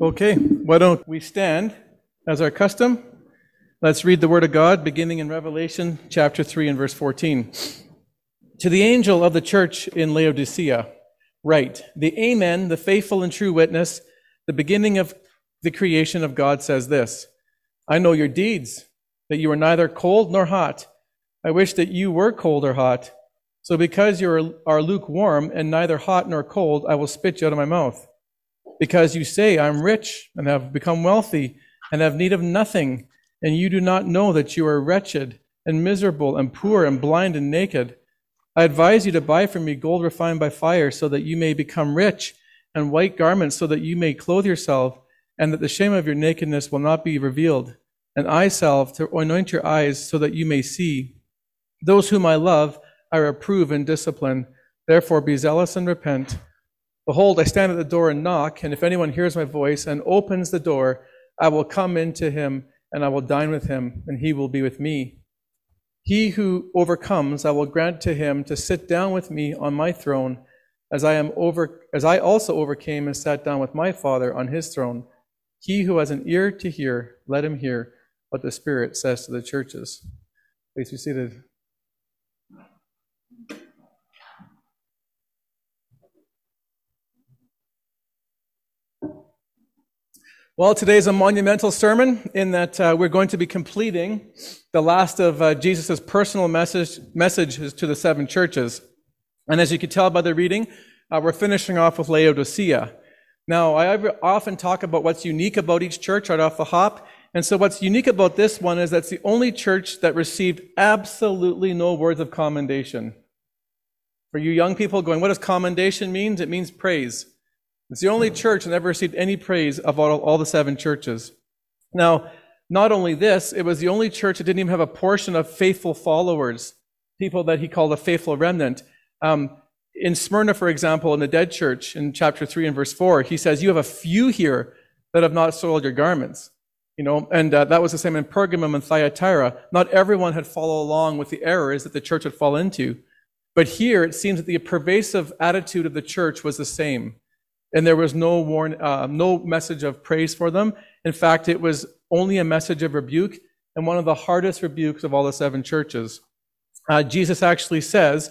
Okay, why don't we stand as our custom? Let's read the Word of God beginning in Revelation chapter 3 and verse 14. To the angel of the church in Laodicea, write The Amen, the faithful and true witness, the beginning of the creation of God says this I know your deeds, that you are neither cold nor hot. I wish that you were cold or hot. So because you are lukewarm and neither hot nor cold, I will spit you out of my mouth. Because you say, I'm rich and have become wealthy and have need of nothing, and you do not know that you are wretched and miserable and poor and blind and naked. I advise you to buy from me gold refined by fire, so that you may become rich, and white garments, so that you may clothe yourself, and that the shame of your nakedness will not be revealed, and eye salve to anoint your eyes, so that you may see. Those whom I love, I reprove and discipline. Therefore, be zealous and repent. Behold, I stand at the door and knock, and if anyone hears my voice and opens the door, I will come into him, and I will dine with him, and he will be with me. He who overcomes, I will grant to him to sit down with me on my throne, as I am over as I also overcame and sat down with my Father on his throne. He who has an ear to hear, let him hear what the Spirit says to the churches. Please be seated. Well, today is a monumental sermon in that uh, we're going to be completing the last of uh, Jesus' personal message, messages to the seven churches. And as you can tell by the reading, uh, we're finishing off with Laodicea. Now, I often talk about what's unique about each church right off the hop. And so, what's unique about this one is that's the only church that received absolutely no words of commendation. For you young people going, what does commendation mean? It means praise. It's the only church that never received any praise of all, all the seven churches. Now, not only this, it was the only church that didn't even have a portion of faithful followers, people that he called a faithful remnant. Um, in Smyrna, for example, in the dead church, in chapter 3 and verse 4, he says, You have a few here that have not soiled your garments. You know, and uh, that was the same in Pergamum and Thyatira. Not everyone had followed along with the errors that the church had fallen into. But here, it seems that the pervasive attitude of the church was the same and there was no warn, uh, no message of praise for them. In fact, it was only a message of rebuke, and one of the hardest rebukes of all the seven churches. Uh, Jesus actually says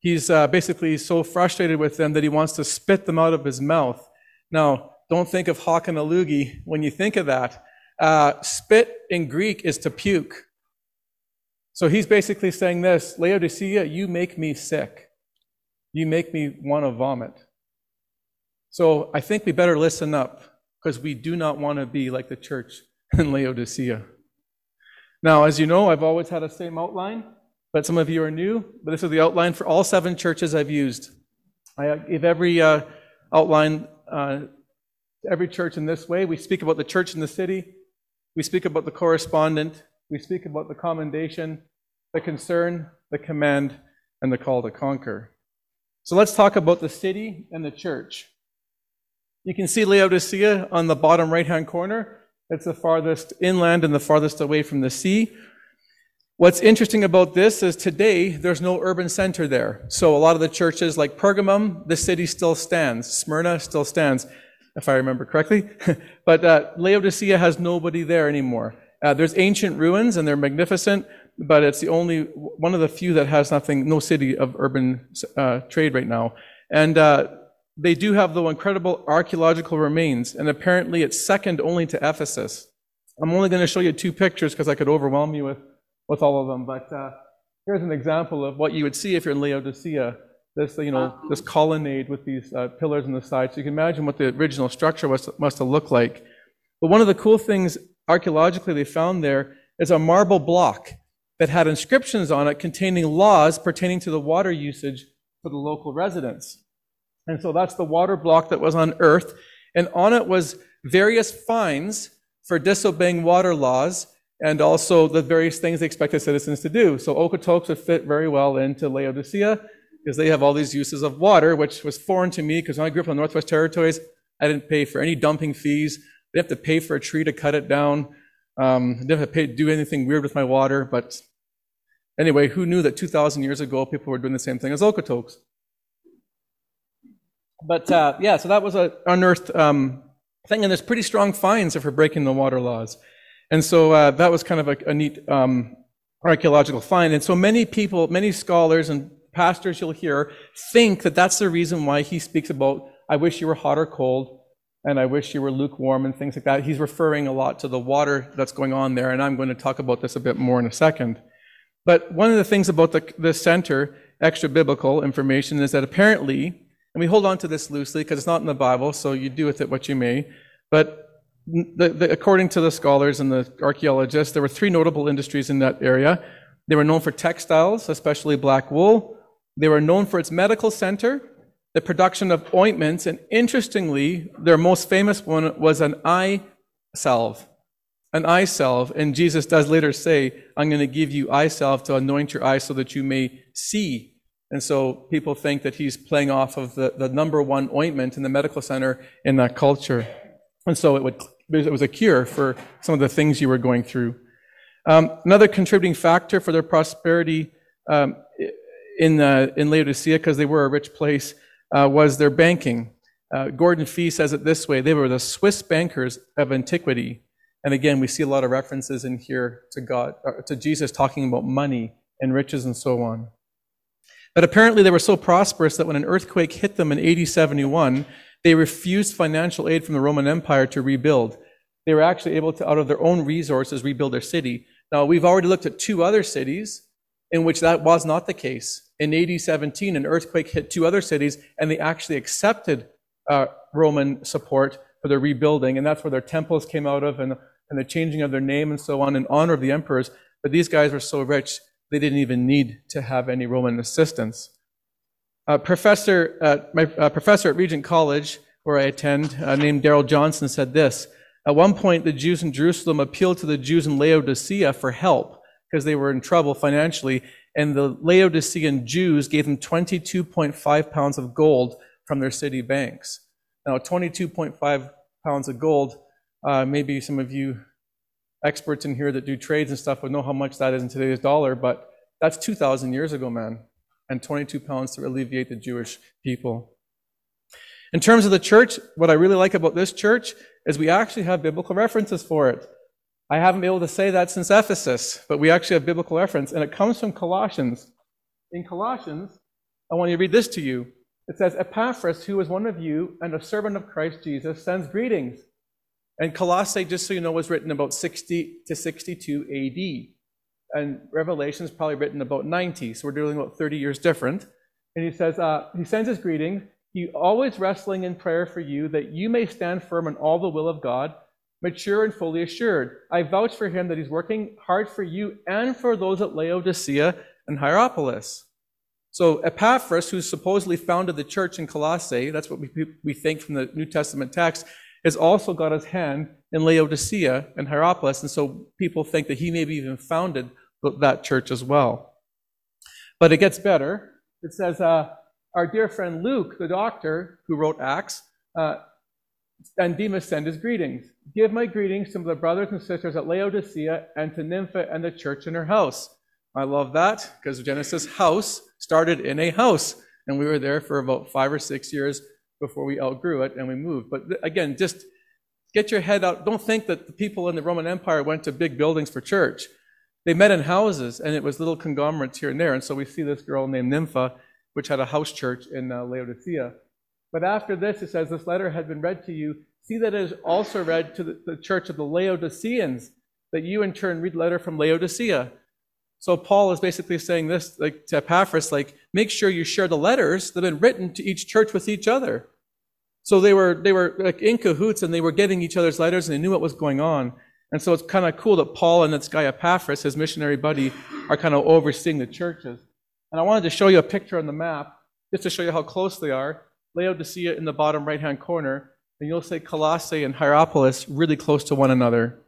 he's uh, basically so frustrated with them that he wants to spit them out of his mouth. Now, don't think of hawk and a loogie when you think of that. Uh, spit in Greek is to puke. So he's basically saying this Laodicea, you make me sick. You make me want to vomit. So I think we better listen up because we do not want to be like the church in Laodicea. Now, as you know, I've always had the same outline, but some of you are new. But this is the outline for all seven churches I've used. I give every uh, outline uh, every church in this way. We speak about the church in the city, we speak about the correspondent, we speak about the commendation, the concern, the command, and the call to conquer. So let's talk about the city and the church. You can see Laodicea on the bottom right hand corner. It's the farthest inland and the farthest away from the sea. What's interesting about this is today there's no urban center there. So a lot of the churches like Pergamum, the city still stands. Smyrna still stands, if I remember correctly. but uh, Laodicea has nobody there anymore. Uh, there's ancient ruins and they're magnificent, but it's the only one of the few that has nothing, no city of urban uh, trade right now. And uh, they do have, though, incredible archaeological remains, and apparently it's second only to Ephesus. I'm only going to show you two pictures because I could overwhelm you with, with all of them, but uh, here's an example of what you would see if you're in Laodicea. This, you know, this colonnade with these uh, pillars on the side. So you can imagine what the original structure was, must have looked like. But one of the cool things archaeologically they found there is a marble block that had inscriptions on it containing laws pertaining to the water usage for the local residents. And so that's the water block that was on earth. And on it was various fines for disobeying water laws and also the various things they expected citizens to do. So Okotoks would fit very well into Laodicea because they have all these uses of water, which was foreign to me because when I grew up in the Northwest Territories, I didn't pay for any dumping fees. I didn't have to pay for a tree to cut it down. Um, I didn't have to pay, do anything weird with my water. But anyway, who knew that 2,000 years ago people were doing the same thing as Okotoks? But uh, yeah, so that was a unearthed um, thing, and there's pretty strong fines for breaking the water laws. And so uh, that was kind of a, a neat um, archaeological find. And so many people, many scholars and pastors you'll hear think that that's the reason why he speaks about, I wish you were hot or cold, and I wish you were lukewarm and things like that. He's referring a lot to the water that's going on there, and I'm going to talk about this a bit more in a second. But one of the things about the, the center, extra biblical information, is that apparently, and we hold on to this loosely because it's not in the Bible, so you do with it what you may, but the, the, according to the scholars and the archaeologists, there were three notable industries in that area. They were known for textiles, especially black wool. They were known for its medical center, the production of ointments, and interestingly, their most famous one was an eye salve. An eye salve. And Jesus does later say, I'm going to give you eye salve to anoint your eyes so that you may see. And so people think that he's playing off of the, the number one ointment in the medical center in that culture. And so it would it was a cure for some of the things you were going through. Um, another contributing factor for their prosperity um, in, uh, in Laodicea, because they were a rich place, uh, was their banking. Uh, Gordon Fee says it this way they were the Swiss bankers of antiquity. And again, we see a lot of references in here to God, uh, to Jesus talking about money and riches and so on. But apparently, they were so prosperous that when an earthquake hit them in AD 71, they refused financial aid from the Roman Empire to rebuild. They were actually able to, out of their own resources, rebuild their city. Now, we've already looked at two other cities in which that was not the case. In AD 17, an earthquake hit two other cities, and they actually accepted uh, Roman support for their rebuilding, and that's where their temples came out of, and, and the changing of their name and so on in honor of the emperors. But these guys were so rich, they didn't even need to have any Roman assistance. A professor, uh, my professor at Regent College, where I attend, uh, named Darrell Johnson, said this. At one point, the Jews in Jerusalem appealed to the Jews in Laodicea for help because they were in trouble financially, and the Laodicean Jews gave them 22.5 pounds of gold from their city banks. Now, 22.5 pounds of gold, uh, maybe some of you experts in here that do trades and stuff would know how much that is in today's dollar, but that's 2,000 years ago, man and 22 pounds to alleviate the Jewish people. In terms of the church, what I really like about this church is we actually have biblical references for it. I haven't been able to say that since Ephesus, but we actually have biblical reference, and it comes from Colossians. In Colossians, I want to read this to you. It says, Epaphras, who is one of you and a servant of Christ Jesus, sends greetings. And Colossae, just so you know, was written about 60 to 62 AD and Revelation is probably written about 90, so we're dealing about 30 years different. And he says, uh, he sends his greeting. He always wrestling in prayer for you that you may stand firm in all the will of God, mature and fully assured. I vouch for him that he's working hard for you and for those at Laodicea and Hierapolis. So Epaphras, who supposedly founded the church in Colossae, that's what we, we think from the New Testament text, has also got his hand in Laodicea and Hierapolis, and so people think that he maybe even founded that church as well. But it gets better. It says, uh, our dear friend Luke, the doctor who wrote Acts, uh, and Demas send his greetings. Give my greetings to the brothers and sisters at Laodicea and to Nympha and the church in her house. I love that because Genesis house started in a house, and we were there for about five or six years before we outgrew it and we moved. But again, just get your head out. Don't think that the people in the Roman Empire went to big buildings for church. They met in houses, and it was little conglomerates here and there. And so we see this girl named Nympha, which had a house church in uh, Laodicea. But after this, it says, This letter had been read to you. See that it is also read to the, the church of the Laodiceans, that you in turn read the letter from Laodicea. So Paul is basically saying this like to Epaphras, like, make sure you share the letters that have been written to each church with each other. So they were they were like in cahoots and they were getting each other's letters and they knew what was going on. And so it's kind of cool that Paul and this guy Epaphras, his missionary buddy, are kind of overseeing the churches. And I wanted to show you a picture on the map just to show you how close they are. Laodicea in the bottom right hand corner, and you'll see Colossae and Hierapolis really close to one another.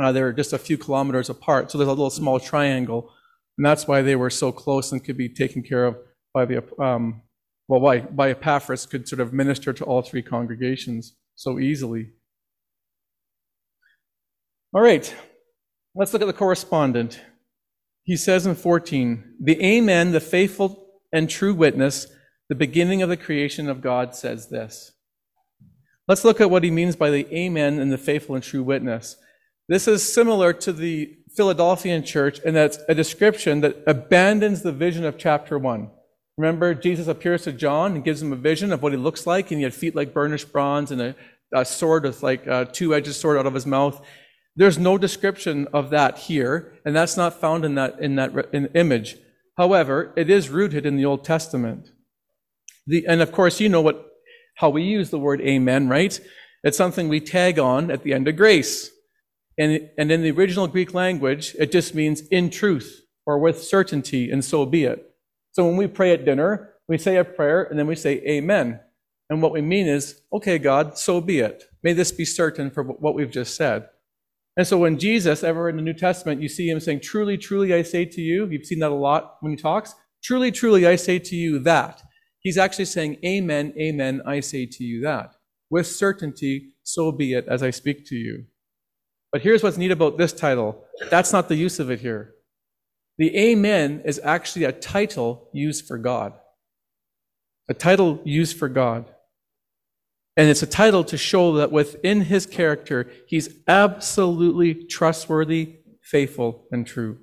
Uh, they're just a few kilometers apart. So there's a little small triangle. And that's why they were so close and could be taken care of by the, um, well, by, by Epaphras, could sort of minister to all three congregations so easily. All right, let's look at the correspondent. He says in 14, the Amen, the faithful and true witness, the beginning of the creation of God, says this. Let's look at what he means by the amen and the faithful and true witness. This is similar to the Philadelphian church, and that's a description that abandons the vision of chapter 1. Remember, Jesus appears to John and gives him a vision of what he looks like, and he had feet like burnished bronze and a, a sword with like uh, a two-edged sword out of his mouth. There's no description of that here, and that's not found in that, in that in image. However, it is rooted in the Old Testament. The, and of course, you know what, how we use the word amen, right? It's something we tag on at the end of grace. And, and in the original Greek language, it just means in truth or with certainty, and so be it. So when we pray at dinner, we say a prayer and then we say amen. And what we mean is, okay, God, so be it. May this be certain for what we've just said. And so when Jesus, ever in the New Testament, you see him saying, Truly, truly, I say to you, you've seen that a lot when he talks. Truly, truly, I say to you that. He's actually saying, Amen, amen, I say to you that. With certainty, so be it as I speak to you. But here's what's neat about this title that's not the use of it here. The Amen is actually a title used for God. A title used for God. And it's a title to show that within his character, he's absolutely trustworthy, faithful, and true.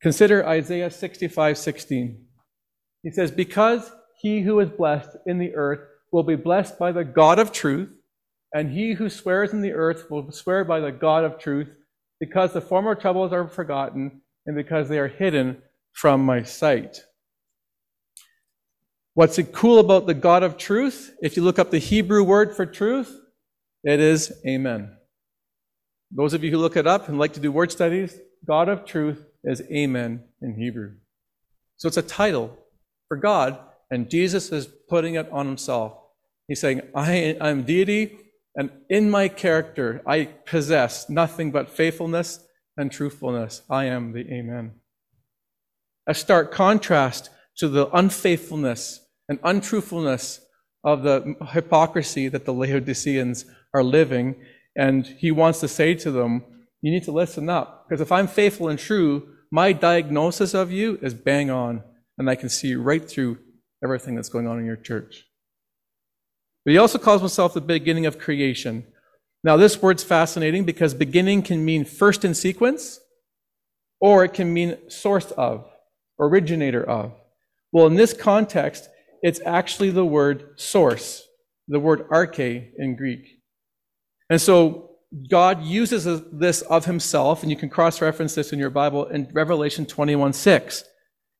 Consider Isaiah 65 16. He says, Because he who is blessed in the earth will be blessed by the God of truth, and he who swears in the earth will swear by the God of truth, because the former troubles are forgotten and because they are hidden from my sight. What's cool about the God of truth? If you look up the Hebrew word for truth, it is Amen. Those of you who look it up and like to do word studies, God of truth is Amen in Hebrew. So it's a title for God, and Jesus is putting it on himself. He's saying, I am deity, and in my character, I possess nothing but faithfulness and truthfulness. I am the Amen. A stark contrast to the unfaithfulness and untruthfulness of the hypocrisy that the Laodiceans are living. And he wants to say to them, You need to listen up. Because if I'm faithful and true, my diagnosis of you is bang on. And I can see right through everything that's going on in your church. But he also calls himself the beginning of creation. Now, this word's fascinating because beginning can mean first in sequence, or it can mean source of, originator of. Well, in this context, it's actually the word source, the word arche in Greek. And so God uses this of himself, and you can cross reference this in your Bible in Revelation 21 6.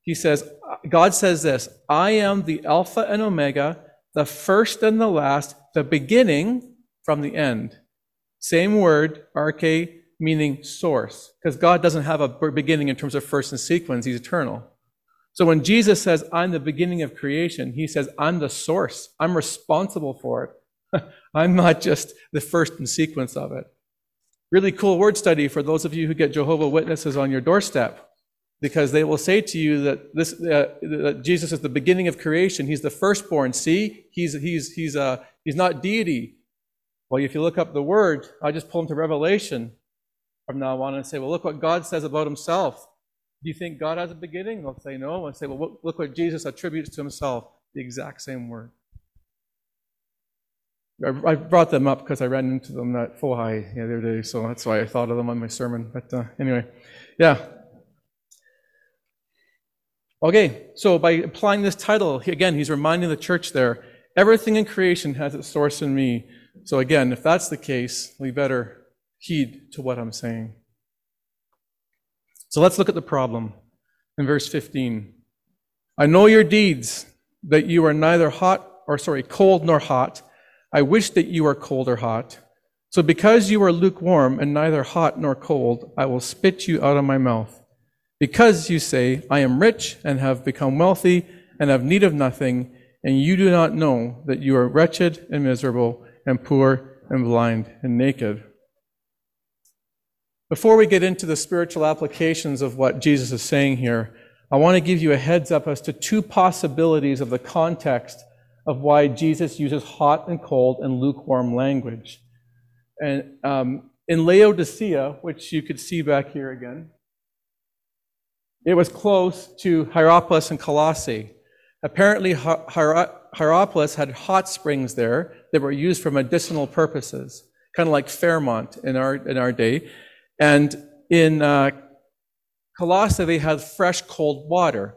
He says, God says this I am the Alpha and Omega, the first and the last, the beginning from the end. Same word, arche, meaning source, because God doesn't have a beginning in terms of first and sequence, He's eternal. So when Jesus says, I'm the beginning of creation, He says, I'm the source. I'm responsible for it. I'm not just the first in sequence of it. Really cool word study for those of you who get Jehovah Witnesses on your doorstep, because they will say to you that this uh, that Jesus is the beginning of creation. He's the firstborn. See, he's he's he's uh, he's not deity. Well, if you look up the word, I just pull them to Revelation from now on and say, well, look what God says about himself. Do you think God has a beginning? They'll say no. I'll say, well, look what Jesus attributes to himself. The exact same word. I brought them up because I ran into them at full high the other day, so that's why I thought of them on my sermon. But uh, anyway, yeah. Okay, so by applying this title, again, he's reminding the church there everything in creation has its source in me. So again, if that's the case, we better heed to what I'm saying. So let's look at the problem in verse 15. I know your deeds, that you are neither hot, or sorry, cold nor hot. I wish that you are cold or hot. So because you are lukewarm and neither hot nor cold, I will spit you out of my mouth. Because you say, I am rich and have become wealthy and have need of nothing, and you do not know that you are wretched and miserable and poor and blind and naked. Before we get into the spiritual applications of what Jesus is saying here, I want to give you a heads up as to two possibilities of the context of why Jesus uses hot and cold and lukewarm language. And um, in Laodicea, which you could see back here again, it was close to Hierapolis and Colossae. Apparently, Hierapolis had hot springs there that were used for medicinal purposes, kind of like Fairmont in our, in our day. And in uh, Colossae, they had fresh, cold water.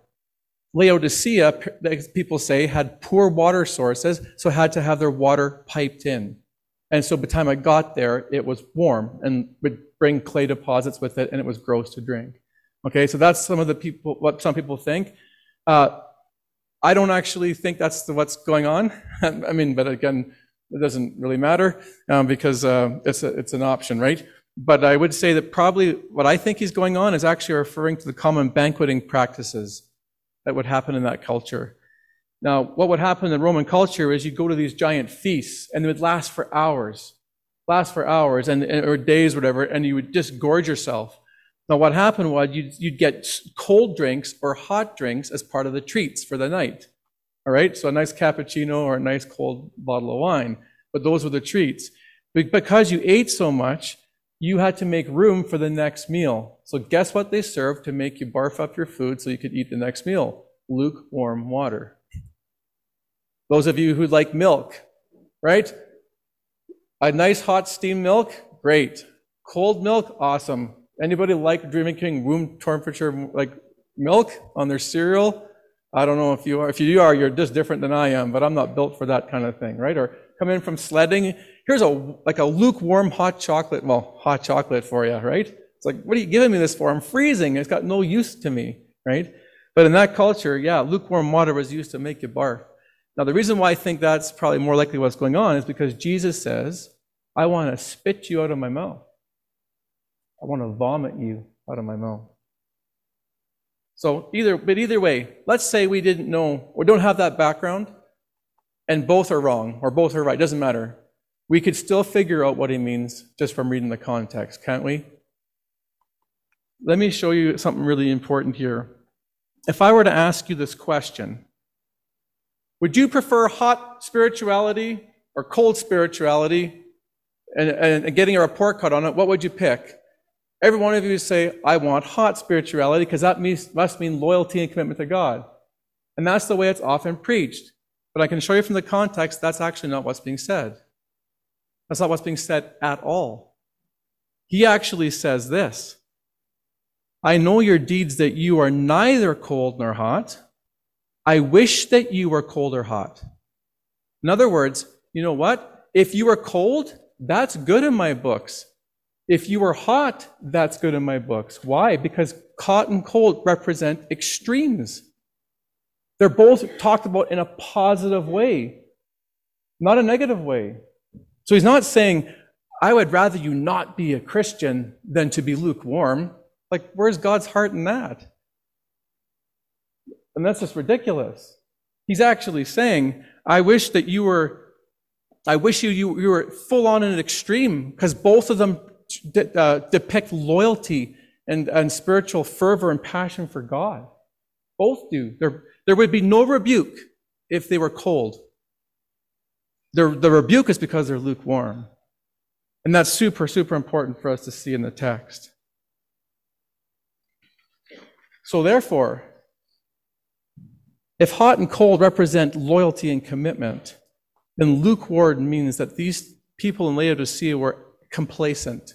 Laodicea, people say, had poor water sources, so had to have their water piped in. And so by the time I got there, it was warm and would bring clay deposits with it, and it was gross to drink. Okay, so that's some of the people, what some people think. Uh, I don't actually think that's the, what's going on. I mean, but again, it doesn't really matter um, because uh, it's, a, it's an option, right? But I would say that probably what I think is going on is actually referring to the common banqueting practices that would happen in that culture. Now, what would happen in Roman culture is you'd go to these giant feasts and they would last for hours, last for hours and, or days, whatever, and you would just gorge yourself. Now, what happened was you'd, you'd get cold drinks or hot drinks as part of the treats for the night. All right, so a nice cappuccino or a nice cold bottle of wine. But those were the treats. Because you ate so much, you had to make room for the next meal. So guess what they served to make you barf up your food so you could eat the next meal? Lukewarm water. Those of you who like milk, right? A nice hot steamed milk, great. Cold milk, awesome. Anybody like Dreaming drinking room temperature like milk on their cereal? I don't know if you are. If you are, you're just different than I am, but I'm not built for that kind of thing, right? Or come in from sledding. Here's a like a lukewarm hot chocolate, well, hot chocolate for you, right? It's like, what are you giving me this for? I'm freezing. It's got no use to me, right? But in that culture, yeah, lukewarm water was used to make you barf. Now, the reason why I think that's probably more likely what's going on is because Jesus says, I want to spit you out of my mouth. I want to vomit you out of my mouth. So either, but either way, let's say we didn't know or don't have that background, and both are wrong or both are right. Doesn't matter. We could still figure out what he means just from reading the context, can't we? Let me show you something really important here. If I were to ask you this question, would you prefer hot spirituality or cold spirituality and, and getting a report card on it? What would you pick? Every one of you say, I want hot spirituality because that means, must mean loyalty and commitment to God. And that's the way it's often preached. But I can show you from the context that's actually not what's being said. That's not what's being said at all. He actually says this I know your deeds that you are neither cold nor hot. I wish that you were cold or hot. In other words, you know what? If you are cold, that's good in my books. If you are hot, that's good in my books. Why? Because hot and cold represent extremes. They're both talked about in a positive way, not a negative way. So he's not saying, I would rather you not be a Christian than to be lukewarm. Like, where's God's heart in that? And that's just ridiculous. He's actually saying, I wish that you were, I wish you, you, you were full on in an extreme, because both of them de- uh, depict loyalty and, and spiritual fervor and passion for God. Both do. There, there would be no rebuke if they were cold. The, the rebuke is because they're lukewarm. And that's super, super important for us to see in the text. So, therefore, if hot and cold represent loyalty and commitment, then lukewarm means that these people in Laodicea were complacent.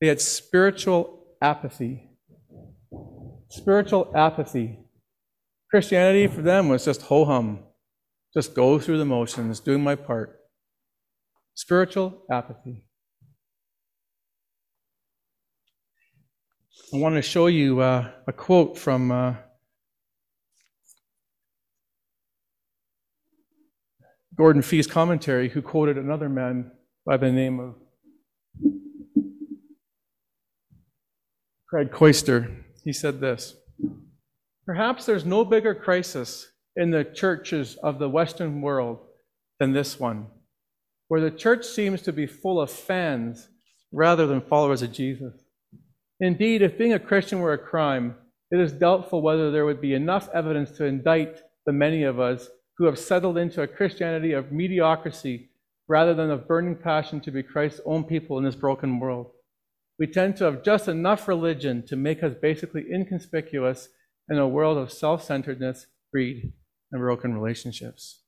They had spiritual apathy. Spiritual apathy. Christianity for them was just ho hum, just go through the motions, doing my part. Spiritual apathy. I want to show you uh, a quote from uh, Gordon Fee's commentary, who quoted another man by the name of Craig Koester. He said this Perhaps there's no bigger crisis in the churches of the Western world than this one, where the church seems to be full of fans rather than followers of Jesus. Indeed, if being a Christian were a crime, it is doubtful whether there would be enough evidence to indict the many of us who have settled into a Christianity of mediocrity rather than of burning passion to be Christ's own people in this broken world. We tend to have just enough religion to make us basically inconspicuous in a world of self centeredness, greed, and broken relationships.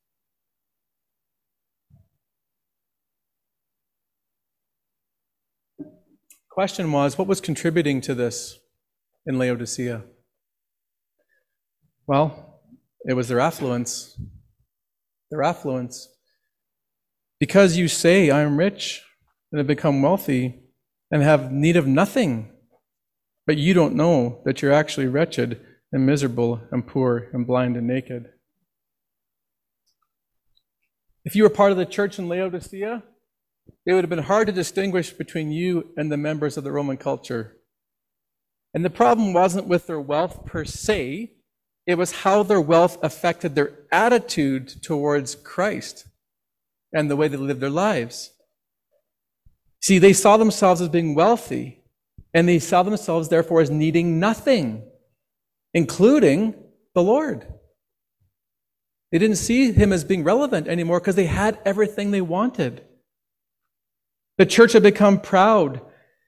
Question was what was contributing to this in Laodicea? Well, it was their affluence. Their affluence. Because you say, I'm rich and have become wealthy and have need of nothing, but you don't know that you're actually wretched and miserable and poor and blind and naked. If you were part of the church in Laodicea, it would have been hard to distinguish between you and the members of the Roman culture. And the problem wasn't with their wealth per se, it was how their wealth affected their attitude towards Christ and the way they lived their lives. See, they saw themselves as being wealthy, and they saw themselves, therefore, as needing nothing, including the Lord. They didn't see him as being relevant anymore because they had everything they wanted. The church had become proud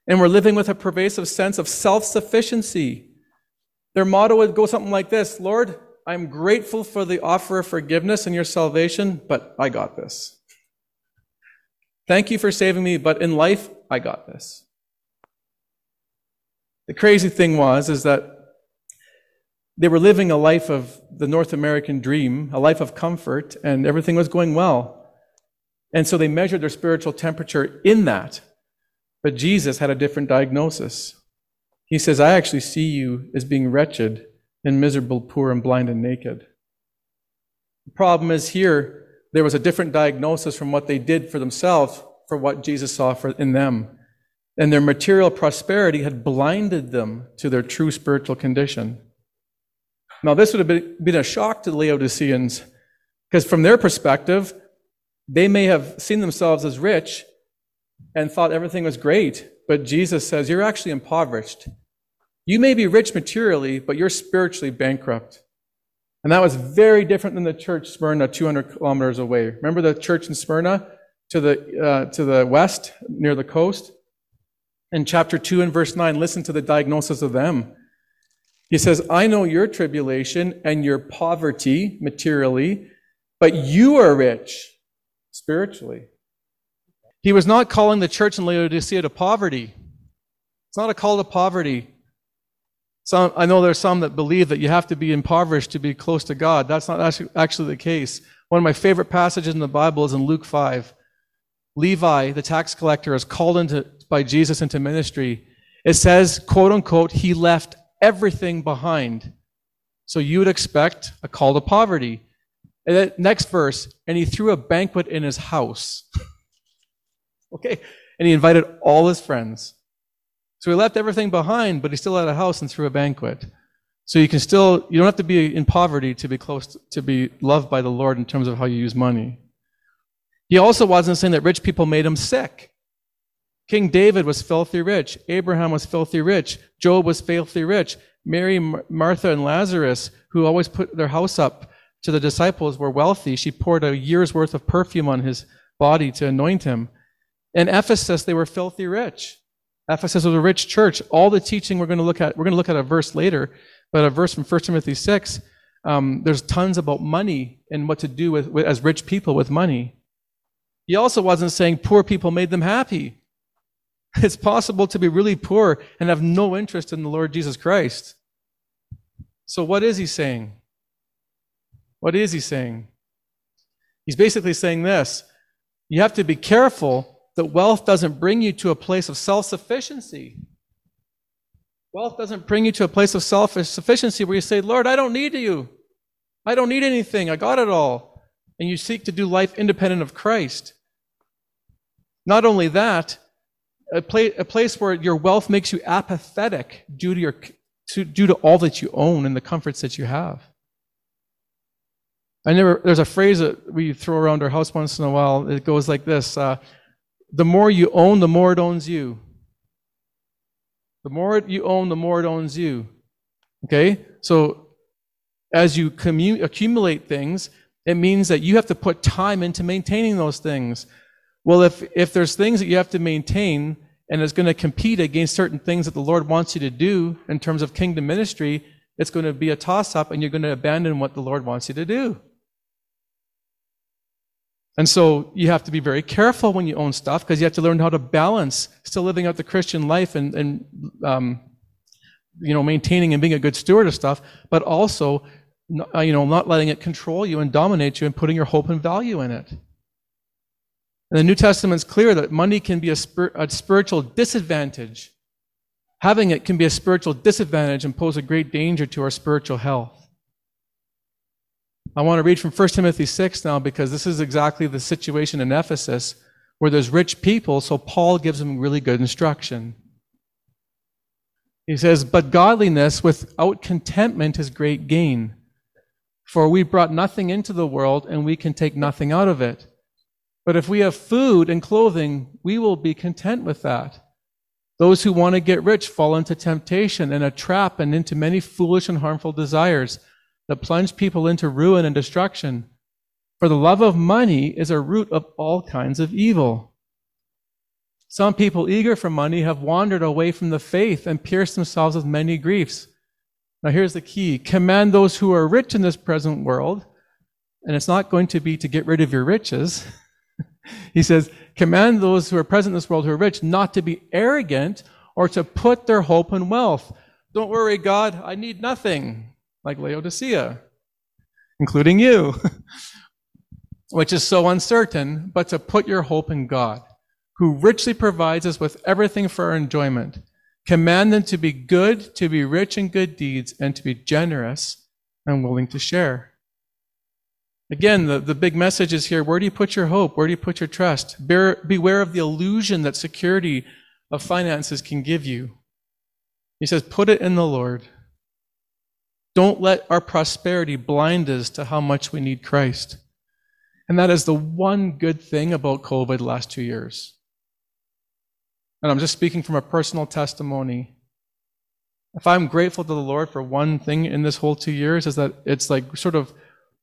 and were living with a pervasive sense of self sufficiency. Their motto would go something like this Lord, I'm grateful for the offer of forgiveness and your salvation, but I got this. Thank you for saving me, but in life, I got this. The crazy thing was, is that they were living a life of the North American dream, a life of comfort, and everything was going well. And so they measured their spiritual temperature in that. But Jesus had a different diagnosis. He says, I actually see you as being wretched and miserable, poor, and blind and naked. The problem is here, there was a different diagnosis from what they did for themselves for what Jesus saw for, in them. And their material prosperity had blinded them to their true spiritual condition. Now, this would have been, been a shock to the Laodiceans, because from their perspective, they may have seen themselves as rich and thought everything was great, but Jesus says, You're actually impoverished. You may be rich materially, but you're spiritually bankrupt. And that was very different than the church Smyrna, 200 kilometers away. Remember the church in Smyrna to the, uh, to the west, near the coast? In chapter 2 and verse 9, listen to the diagnosis of them. He says, I know your tribulation and your poverty materially, but you are rich spiritually. He was not calling the church in Laodicea to poverty. It's not a call to poverty. Some, I know there's some that believe that you have to be impoverished to be close to God. That's not actually, the case. One of my favorite passages in the Bible is in Luke 5. Levi, the tax collector, is called into, by Jesus into ministry. It says, quote unquote, he left everything behind. So you would expect a call to poverty. And then next verse, and he threw a banquet in his house. okay? And he invited all his friends. So he left everything behind, but he still had a house and threw a banquet. So you can still, you don't have to be in poverty to be close, to, to be loved by the Lord in terms of how you use money. He also wasn't saying that rich people made him sick. King David was filthy rich. Abraham was filthy rich. Job was filthy rich. Mary, Martha, and Lazarus, who always put their house up to the disciples were wealthy. She poured a year's worth of perfume on his body to anoint him. In Ephesus, they were filthy rich. Ephesus was a rich church. All the teaching we're going to look at, we're going to look at a verse later, but a verse from 1 Timothy 6, um, there's tons about money and what to do with, with, as rich people with money. He also wasn't saying poor people made them happy. It's possible to be really poor and have no interest in the Lord Jesus Christ. So, what is he saying? What is he saying? He's basically saying this you have to be careful that wealth doesn't bring you to a place of self sufficiency. Wealth doesn't bring you to a place of self sufficiency where you say, Lord, I don't need you. I don't need anything. I got it all. And you seek to do life independent of Christ. Not only that, a, a place where your wealth makes you apathetic due to, your, to, due to all that you own and the comforts that you have. I never, there's a phrase that we throw around our house once in a while. It goes like this uh, The more you own, the more it owns you. The more you own, the more it owns you. Okay? So as you commu- accumulate things, it means that you have to put time into maintaining those things. Well, if, if there's things that you have to maintain and it's going to compete against certain things that the Lord wants you to do in terms of kingdom ministry, it's going to be a toss up and you're going to abandon what the Lord wants you to do. And so you have to be very careful when you own stuff because you have to learn how to balance still living out the Christian life and, and um, you know, maintaining and being a good steward of stuff, but also, uh, you know, not letting it control you and dominate you and putting your hope and value in it. And the New Testament's clear that money can be a, spir- a spiritual disadvantage. Having it can be a spiritual disadvantage and pose a great danger to our spiritual health. I want to read from 1 Timothy 6 now because this is exactly the situation in Ephesus where there's rich people, so Paul gives them really good instruction. He says, But godliness without contentment is great gain. For we brought nothing into the world, and we can take nothing out of it. But if we have food and clothing, we will be content with that. Those who want to get rich fall into temptation and a trap and into many foolish and harmful desires that plunge people into ruin and destruction. For the love of money is a root of all kinds of evil. Some people eager for money have wandered away from the faith and pierced themselves with many griefs. Now, here's the key command those who are rich in this present world, and it's not going to be to get rid of your riches. he says, command those who are present in this world who are rich not to be arrogant or to put their hope in wealth. Don't worry, God, I need nothing, like Laodicea, including you, which is so uncertain, but to put your hope in God who richly provides us with everything for our enjoyment. Command them to be good, to be rich in good deeds, and to be generous and willing to share. Again, the, the big message is here where do you put your hope? Where do you put your trust? Bear, beware of the illusion that security of finances can give you. He says, put it in the Lord. Don't let our prosperity blind us to how much we need Christ. And that is the one good thing about COVID the last two years and I'm just speaking from a personal testimony. If I'm grateful to the Lord for one thing in this whole two years, is that it's like sort of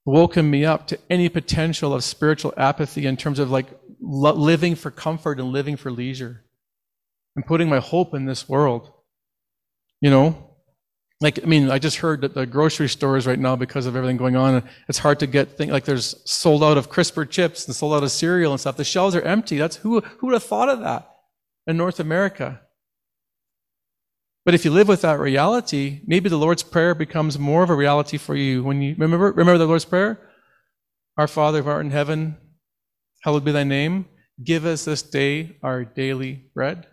woken me up to any potential of spiritual apathy in terms of like living for comfort and living for leisure and putting my hope in this world. You know? Like, I mean, I just heard that the grocery stores right now, because of everything going on, it's hard to get things like there's sold out of crisper chips and sold out of cereal and stuff. The shelves are empty. That's who, who would have thought of that? in North America. But if you live with that reality, maybe the Lord's Prayer becomes more of a reality for you when you remember remember the Lord's Prayer? Our Father who art in heaven, hallowed be thy name. Give us this day our daily bread.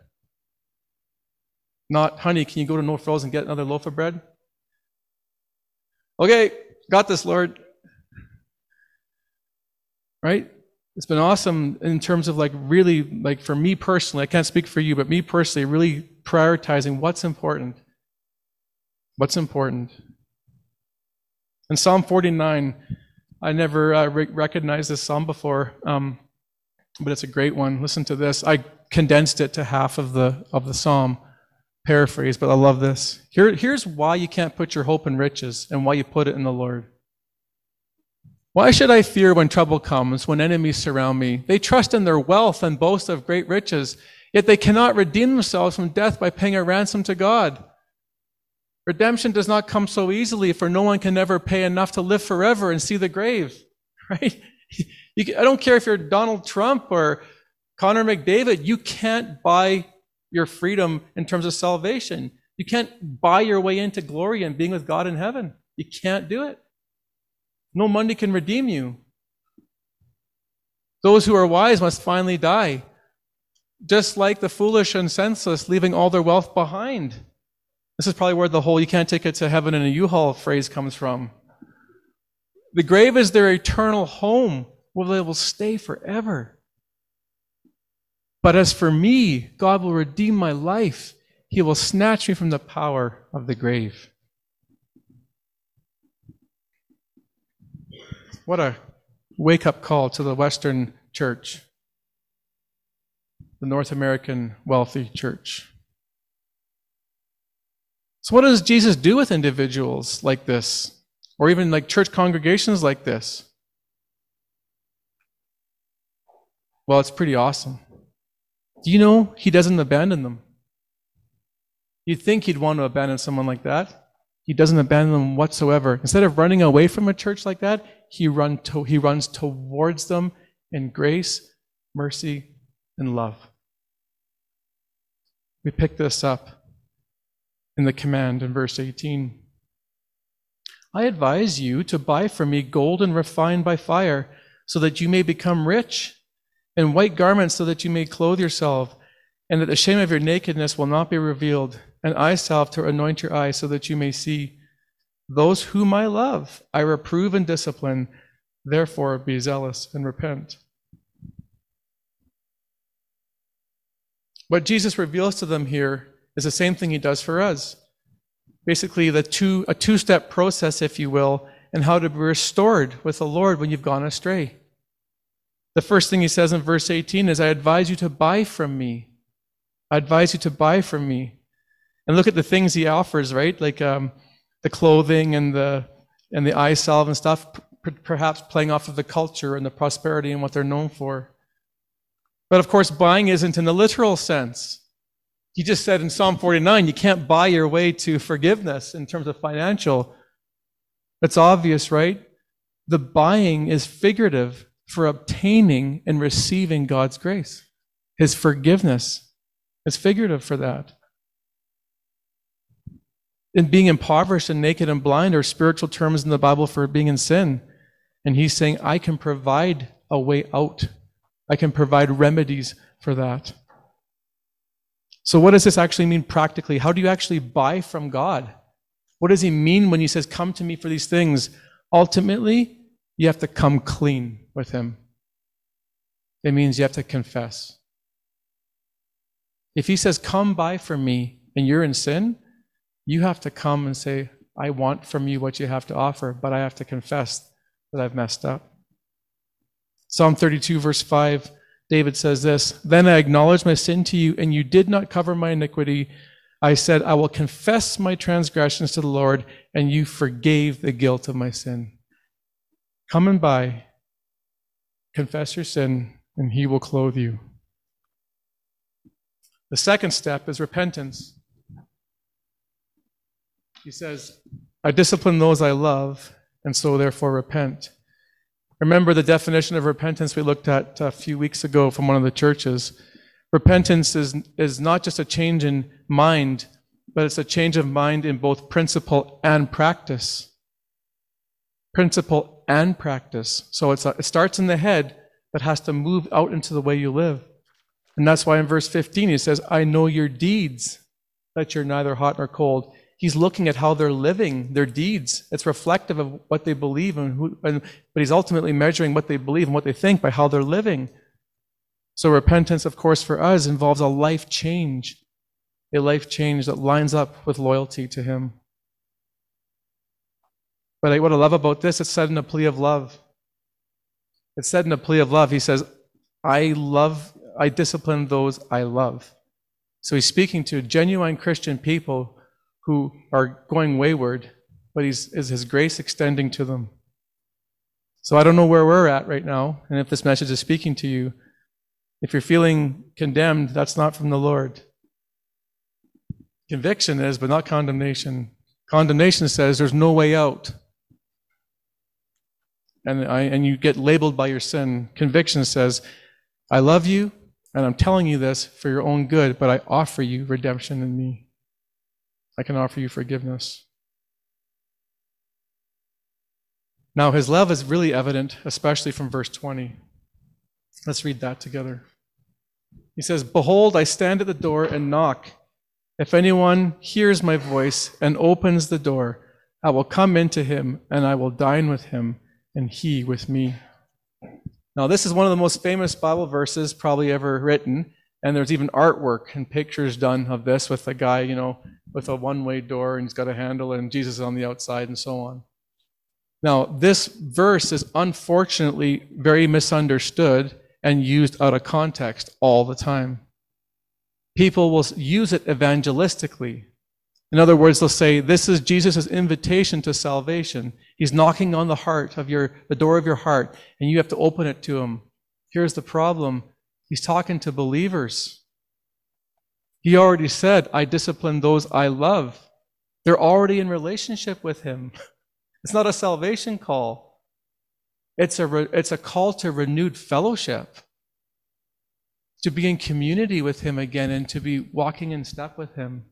Not, honey, can you go to No Frills and get another loaf of bread? Okay, got this, Lord. Right? it's been awesome in terms of like really like for me personally i can't speak for you but me personally really prioritizing what's important what's important in psalm 49 i never uh, re- recognized this psalm before um, but it's a great one listen to this i condensed it to half of the of the psalm paraphrase but i love this Here, here's why you can't put your hope in riches and why you put it in the lord why should I fear when trouble comes, when enemies surround me? They trust in their wealth and boast of great riches, yet they cannot redeem themselves from death by paying a ransom to God. Redemption does not come so easily, for no one can ever pay enough to live forever and see the grave, right? You, I don't care if you're Donald Trump or Connor McDavid, you can't buy your freedom in terms of salvation. You can't buy your way into glory and being with God in heaven. You can't do it. No money can redeem you. Those who are wise must finally die, just like the foolish and senseless, leaving all their wealth behind. This is probably where the whole you can't take it to heaven in a U-Haul phrase comes from. The grave is their eternal home where they will stay forever. But as for me, God will redeem my life. He will snatch me from the power of the grave. What a wake up call to the Western church, the North American wealthy church. So, what does Jesus do with individuals like this, or even like church congregations like this? Well, it's pretty awesome. Do you know he doesn't abandon them? You'd think he'd want to abandon someone like that. He doesn't abandon them whatsoever. Instead of running away from a church like that, he, run to, he runs towards them in grace, mercy, and love. We pick this up in the command in verse 18. I advise you to buy from me gold and refined by fire, so that you may become rich, and white garments, so that you may clothe yourself, and that the shame of your nakedness will not be revealed, and eye salve to anoint your eyes, so that you may see. Those whom I love, I reprove and discipline. Therefore, be zealous and repent. What Jesus reveals to them here is the same thing he does for us. Basically, the two, a two step process, if you will, and how to be restored with the Lord when you've gone astray. The first thing he says in verse 18 is, I advise you to buy from me. I advise you to buy from me. And look at the things he offers, right? Like um, the clothing and the, and the eye salve and stuff, perhaps playing off of the culture and the prosperity and what they're known for. But of course, buying isn't in the literal sense. He just said in Psalm 49, you can't buy your way to forgiveness in terms of financial. That's obvious, right? The buying is figurative for obtaining and receiving God's grace. His forgiveness is figurative for that. And being impoverished and naked and blind are spiritual terms in the Bible for being in sin. And he's saying, I can provide a way out I can provide remedies for that. So, what does this actually mean practically? How do you actually buy from God? What does He mean when He says, Come to me for these things? Ultimately, you have to come clean with Him. It means you have to confess. If He says, Come buy from me, and you're in sin, you have to come and say, I want from you what you have to offer, but I have to confess that I've messed up. Psalm 32, verse 5, David says this Then I acknowledged my sin to you, and you did not cover my iniquity. I said, I will confess my transgressions to the Lord, and you forgave the guilt of my sin. Come and buy, confess your sin, and he will clothe you. The second step is repentance. He says, I discipline those I love, and so therefore repent. Remember the definition of repentance we looked at a few weeks ago from one of the churches. Repentance is, is not just a change in mind, but it's a change of mind in both principle and practice. Principle and practice. So a, it starts in the head, but has to move out into the way you live. And that's why in verse 15 he says, I know your deeds, that you're neither hot nor cold. He's looking at how they're living, their deeds. It's reflective of what they believe, and who, and, but he's ultimately measuring what they believe and what they think by how they're living. So repentance, of course, for us involves a life change, a life change that lines up with loyalty to him. But what I love about this, it's said in a plea of love. It's said in a plea of love. He says, I love, I discipline those I love. So he's speaking to genuine Christian people who are going wayward, but he's, is his grace extending to them. So I don't know where we're at right now, and if this message is speaking to you. If you're feeling condemned, that's not from the Lord. Conviction is, but not condemnation. Condemnation says there's no way out. And, I, and you get labeled by your sin. Conviction says, I love you, and I'm telling you this for your own good, but I offer you redemption in me. I can offer you forgiveness. Now, his love is really evident, especially from verse 20. Let's read that together. He says, Behold, I stand at the door and knock. If anyone hears my voice and opens the door, I will come into him and I will dine with him and he with me. Now, this is one of the most famous Bible verses probably ever written. And there's even artwork and pictures done of this with a guy, you know, with a one way door and he's got a handle and Jesus is on the outside and so on. Now, this verse is unfortunately very misunderstood and used out of context all the time. People will use it evangelistically. In other words, they'll say, This is Jesus' invitation to salvation. He's knocking on the heart of your, the door of your heart, and you have to open it to him. Here's the problem He's talking to believers. He already said, I discipline those I love. They're already in relationship with Him. It's not a salvation call. It's a, re- it's a call to renewed fellowship, to be in community with Him again and to be walking in step with Him.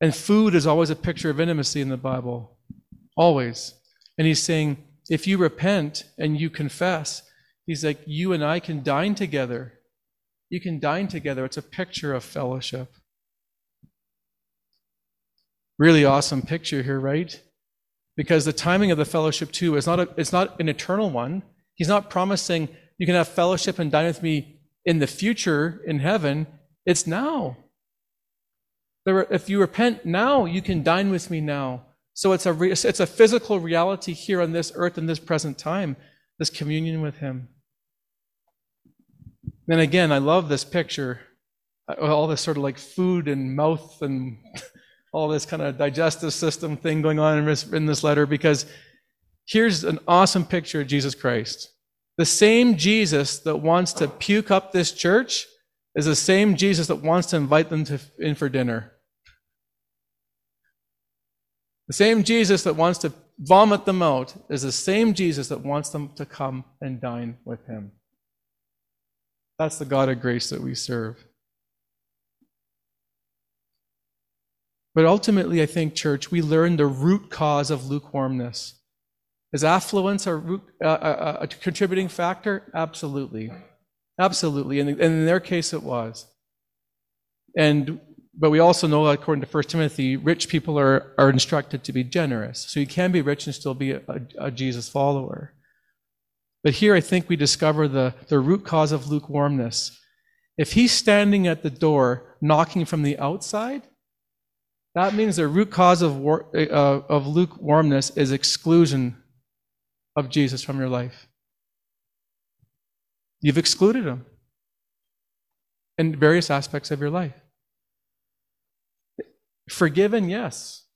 And food is always a picture of intimacy in the Bible. Always. And He's saying, if you repent and you confess, He's like, you and I can dine together. You can dine together. It's a picture of fellowship. Really awesome picture here, right? Because the timing of the fellowship too is not a, it's not an eternal one. He's not promising you can have fellowship and dine with me in the future in heaven. It's now. If you repent now, you can dine with me now. So it's a, it's a physical reality here on this earth in this present time, this communion with Him. Then again, I love this picture. Uh, all this sort of like food and mouth and all this kind of digestive system thing going on in this, in this letter because here's an awesome picture of Jesus Christ. The same Jesus that wants to puke up this church is the same Jesus that wants to invite them to, in for dinner. The same Jesus that wants to vomit them out is the same Jesus that wants them to come and dine with him. That's the God of grace that we serve. But ultimately, I think, church, we learn the root cause of lukewarmness. Is affluence a, root, uh, a, contributing factor? Absolutely. Absolutely. And, in their case, it was. And but we also know, according to 1 Timothy, rich people are, are instructed to be generous. So you can be rich and still be a, a Jesus follower. But here I think we discover the, the root cause of lukewarmness. If he's standing at the door knocking from the outside, that means the root cause of, war, uh, of lukewarmness is exclusion of Jesus from your life. You've excluded him in various aspects of your life. Forgiven, yes,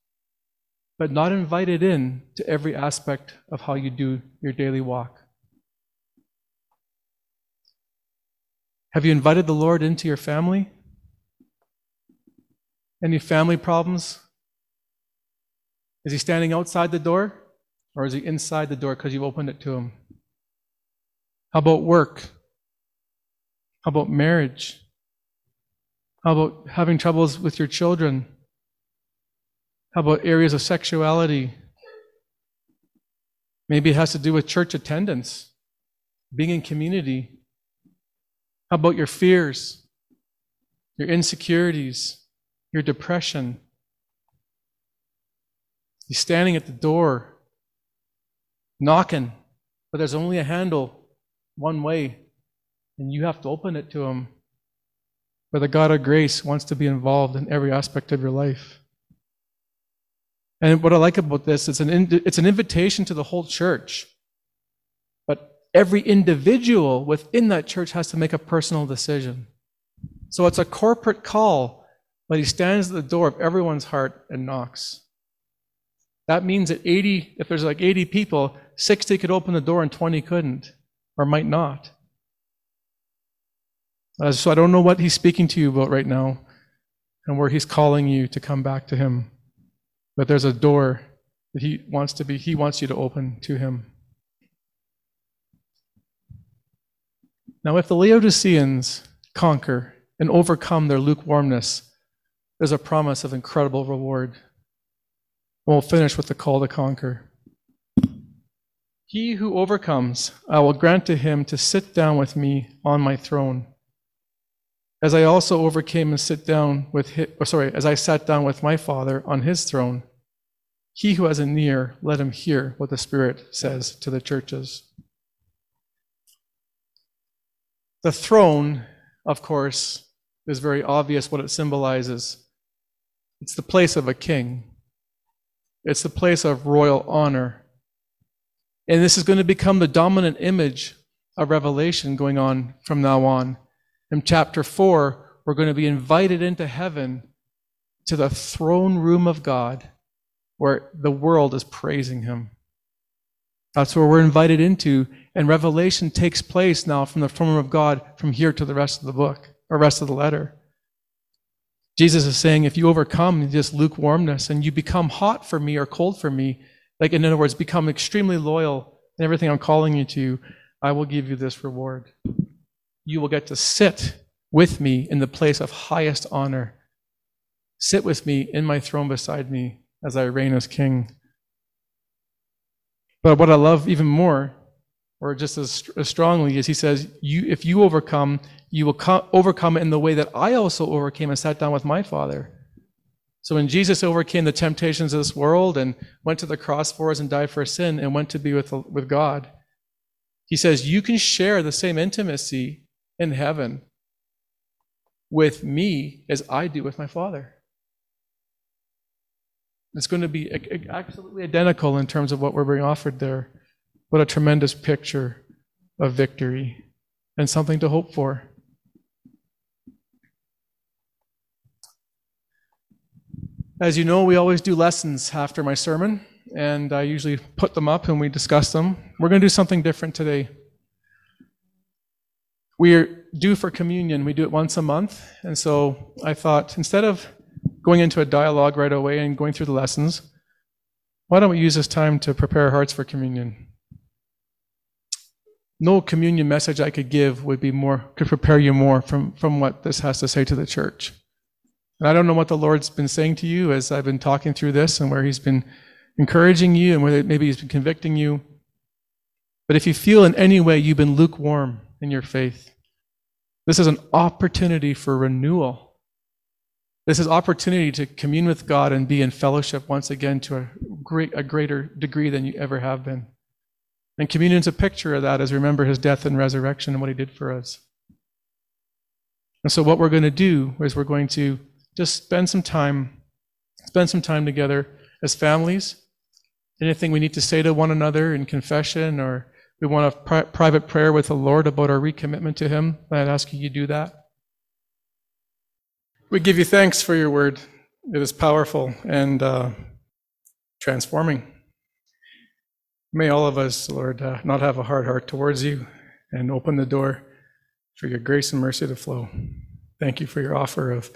but not invited in to every aspect of how you do your daily walk. Have you invited the Lord into your family? Any family problems? Is he standing outside the door? Or is he inside the door because you've opened it to him? How about work? How about marriage? How about having troubles with your children? How about areas of sexuality? Maybe it has to do with church attendance, being in community. How about your fears, your insecurities, your depression. He's standing at the door, knocking, but there's only a handle one way, and you have to open it to him. But the God of grace wants to be involved in every aspect of your life. And what I like about this, it's an, it's an invitation to the whole church. But every individual within that church has to make a personal decision. So it's a corporate call but he stands at the door of everyone's heart and knocks. That means that 80, if there's like 80 people, 60 could open the door and 20 couldn't, or might not. Uh, so I don't know what he's speaking to you about right now and where he's calling you to come back to him. But there's a door that he wants to be, he wants you to open to him. Now, if the Laodiceans conquer and overcome their lukewarmness, there's a promise of incredible reward. And we'll finish with the call to conquer. He who overcomes, I will grant to him to sit down with me on my throne. As I also overcame and sit down with his, sorry, as I sat down with my Father on his throne. He who has an ear, let him hear what the Spirit says to the churches. The throne, of course, is very obvious what it symbolizes. It's the place of a king, it's the place of royal honor. And this is going to become the dominant image of Revelation going on from now on. In chapter 4, we're going to be invited into heaven to the throne room of God where the world is praising him. That's where we're invited into, and revelation takes place now from the throne room of God from here to the rest of the book, or rest of the letter. Jesus is saying, if you overcome this lukewarmness and you become hot for me or cold for me, Like, in other words, become extremely loyal in everything I'm calling you to, I will give you this reward. You will get to sit with me in the place of highest honor. Sit with me in my throne beside me as I reign as king. But what I love even more, or just as, as strongly, is he says, you, if you overcome, you will co- overcome in the way that I also overcame and sat down with my Father. So when Jesus overcame the temptations of this world and went to the cross for us and died for sin and went to be with, with God, he says, You can share the same intimacy in heaven with me as I do with my Father. It's going to be absolutely identical in terms of what we're being offered there. What a tremendous picture of victory and something to hope for. As you know, we always do lessons after my sermon, and I usually put them up and we discuss them. We're going to do something different today. We're due for communion. We do it once a month, and so I thought instead of going into a dialogue right away and going through the lessons, why don't we use this time to prepare our hearts for communion? No communion message I could give would be more could prepare you more from, from what this has to say to the church. And I don't know what the Lord's been saying to you as I've been talking through this and where He's been encouraging you and where maybe He's been convicting you. But if you feel in any way you've been lukewarm in your faith, this is an opportunity for renewal. This is opportunity to commune with God and be in fellowship once again to a, great, a greater degree than you ever have been. And communion is a picture of that as remember his death and resurrection and what he did for us. And so what we're going to do is we're going to just spend some time, spend some time together as families. Anything we need to say to one another in confession, or we want a pri- private prayer with the Lord about our recommitment to Him, I'd ask you to do that. We give you thanks for your word. It is powerful and uh, transforming. May all of us, Lord, uh, not have a hard heart towards you and open the door for your grace and mercy to flow. Thank you for your offer of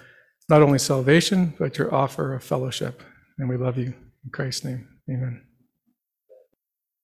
not only salvation, but your offer of fellowship. And we love you. In Christ's name, amen.